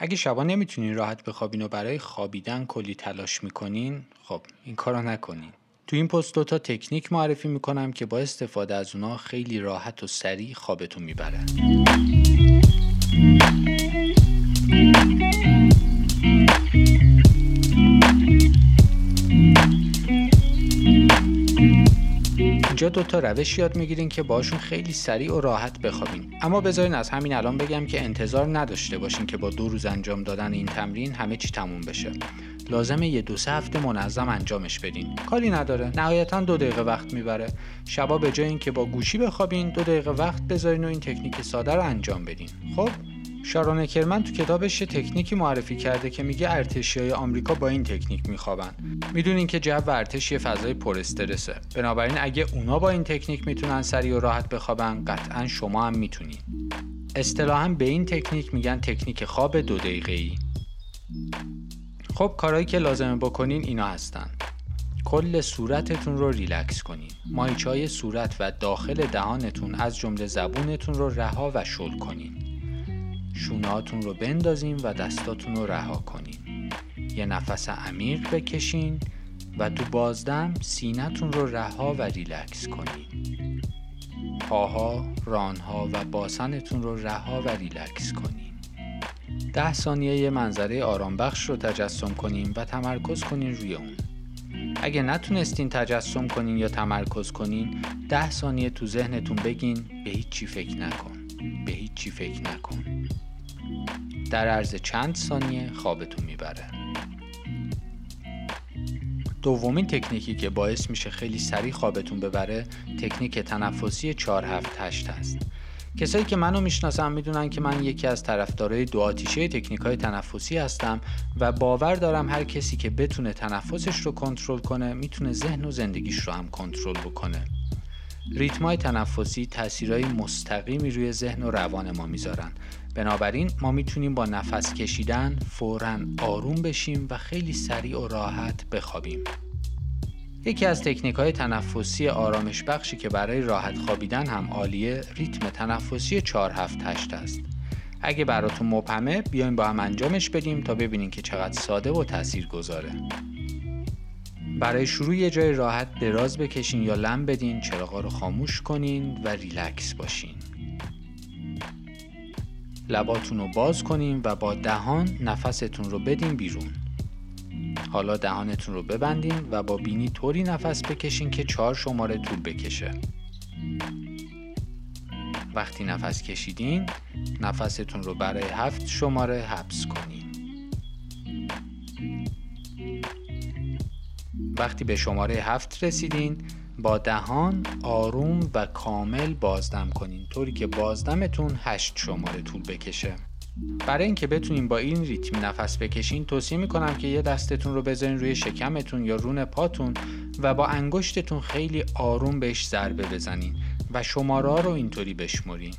اگه شبا نمی‌تونین راحت بخوابین و برای خوابیدن کلی تلاش می‌کنین خب این کارو نکنین. تو این پست دو تا تکنیک معرفی می‌کنم که با استفاده از اونا خیلی راحت و سریع خوابتون می‌برن. اینجا دو تا روش یاد می‌گیرین که باشون خیلی سریع و راحت بخوابین. اما بذارین از همین الان بگم که انتظار نداشته باشین که با دو روز انجام دادن این تمرین همه چی تموم بشه. لازمه یه دو سه هفته منظم انجامش بدین. کاری نداره. نهایتا دو دقیقه وقت می‌بره. شبا به جای اینکه با گوشی بخوابین دو دقیقه وقت بذارین و این تکنیک ساده رو انجام بدین. خب؟ شارون کرمن تو کتابش یه تکنیکی معرفی کرده که میگه ارتشی آمریکا با این تکنیک میخوابن. می‌دونین که جو ارتش یه فضای پر استرسه بنابراین اگه اونا با این تکنیک می‌تونن سریع و راحت بخوابن قطعا شما هم می‌تونین. اصطلاحا به این تکنیک میگن تکنیک خواب دو دقیقه ای خب کارهایی که لازمه بکنین اینا هستن. کل صورتتون رو ریلکس کنین. ماهیچه‌های صورت و داخل دهانتون از جمله زبونتون رو رها و شل کنین. شونهاتون رو بندازین و دستاتون رو رها کنین یه نفس عمیق بکشین و تو بازدم سینهتون رو رها و ریلکس کنین. پاها، رانها و باسنتون رو رها و ریلکس کنین. ده ثانیه یه منظره آرامبخش رو تجسم کنین و تمرکز کنین روی اون. اگه نتونستین تجسم کنین یا تمرکز کنین ده ثانیه تو ذهنتون بگین به هیچ فکر نکن. به هیچ چی فکر نکن. در عرض چند ثانیه خوابتون می‌بره. دومین تکنیکی که باعث میشه خیلی سریع خوابتون ببره تکنیک تنفسی 4 7 8 هست کسایی که منو می‌شناسن می‌دونن که من یکی از طرفدارای دو آتیشه تکنیک های تنفسی هستم و باور دارم هر کسی که بتونه تنفسش رو کنترل کنه می‌تونه ذهن و زندگیش رو هم کنترل بکنه. ریتمای تنفسی تاثیرهای مستقیمی روی ذهن و روان ما می‌ذارن. بنابراین ما می‌تونیم با نفس کشیدن فورا آروم بشیم و خیلی سریع و راحت بخوابیم. یکی از تکنیک های تنفسی آرامش بخشی که برای راحت خوابیدن هم عالیه ریتم تنفسی 4 7 8 است. اگه براتون مبهمه بیایم با هم انجامش بدیم تا ببینیم که چقدر ساده و تأثیر گذاره برای شروع یه جای راحت دراز بکشین یا لم بدین چراغا رو خاموش کنین و ریلکس باشین. لباتون رو باز کنین و با دهان نفستون رو بدین بیرون. حالا دهانتون رو ببندین و با بینی طوری نفس بکشین که چهار شماره طول بکشه. وقتی نفس کشیدین نفستون رو برای هفت شماره حبس کنین. وقتی به شماره هفت رسیدین با دهان آروم و کامل بازدم کنین طوری که بازدمتون هشت شماره طول بکشه. برای اینکه بتونین با این ریتم نفس بکشین توصیه می‌کنم که یه دستتون رو بذارین روی شکمتون یا رون پاتون و با انگشتتون خیلی آروم بهش ضربه بزنین و شماره رو اینطوری بشمرین.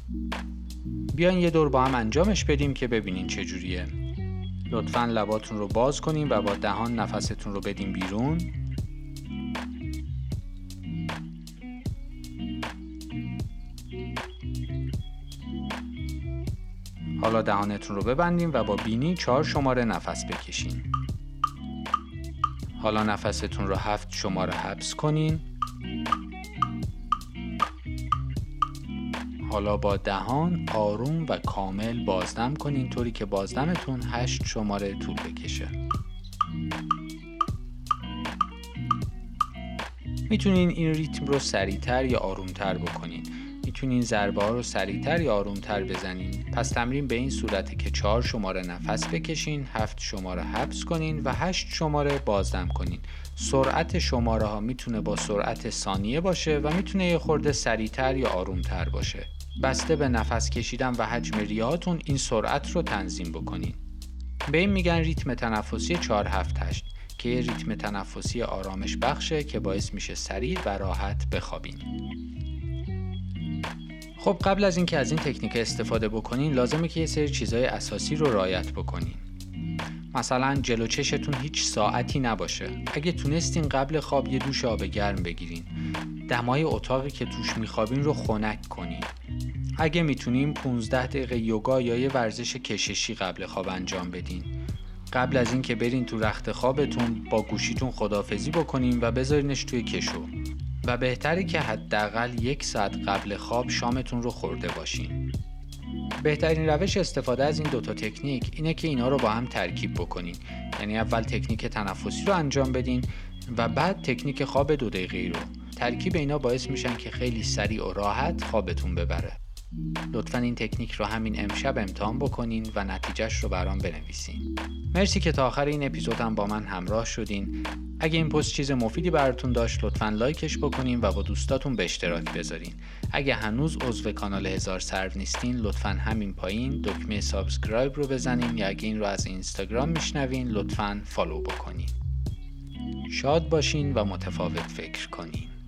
بیاین یه دور با هم انجامش بدیم که ببینین چجوریه لطفا لباتون رو باز کنین و با دهان نفستون رو بدین بیرون. حالا دهانتون رو ببندین و با بینی چهار شماره نفس بکشین. حالا نفستون رو هفت شماره حبس کنین. حالا با دهان آروم و کامل بازدم کنین طوری که بازدمتون هشت شماره طول بکشه. می‌تونین این ریتم رو سریعتر یا آرومتر بکنین. می‌تونین ضربه ها رو سریعتر یا آرومتر بزنین. پس تمرین به این صورته که چهار شماره نفس بکشین هفت شماره حبس کنین و هشت شماره بازدم کنین. سرعت شماره ها می‌تونه با سرعت ثانیه باشه و می‌تونه یه خورده سریعتر یا آرومتر باشه. بسته به نفس کشیدن و حجم ریهاتون این سرعت رو تنظیم بکنین. به این میگن ریتم تنفسی 4 7 8 که یه ریتم تنفسی آرامش بخشه که باعث میشه سریع و راحت بخوابین. خب قبل از اینکه از این تکنیک استفاده بکنین لازمه که یه سری چیزهای اساسی رو رعایت بکنین. مثلا جلو چشتون هیچ ساعتی نباشه. اگه تونستین قبل خواب یه دوش آب گرم بگیرین. دمای اتاقی که توش میخوابین رو خنک کنین. اگه می‌تونیم 15 دقیقه یوگا یا یه ورزش کششی قبل خواب انجام بدین. قبل از اینکه برین تو رخت خوابتون با گوشیتون خدافزی بکنین و بذارینش توی کشو. و بهتری که حداقل یک ساعت قبل خواب شامتون رو خورده باشین. بهترین روش استفاده از این دوتا تکنیک اینه که اینا رو با هم ترکیب بکنین. یعنی اول تکنیک تنفسی رو انجام بدین و بعد تکنیک خواب دو دقیقه رو. ترکیب اینا باعث میشن که خیلی سریع و راحت خوابتون ببره. لطفا این تکنیک رو همین امشب امتحان بکنین و نتیجهش رو برام بنویسین. مرسی که تا آخر این اپیزود هم با من همراه شدین. اگه این پست چیز مفیدی براتون داشت لطفا like ش بکنین و با دوستاتون به اشتراک بذارین. اگه هنوز عضو کانال هزار سرو نیستین لطفا همین پایین دکمه subscribe رو بزنین یا اگه این رو از اینستاگرام میشنوین لطفا follow بکنین. شاد باشین و متفاوت فکر کنین.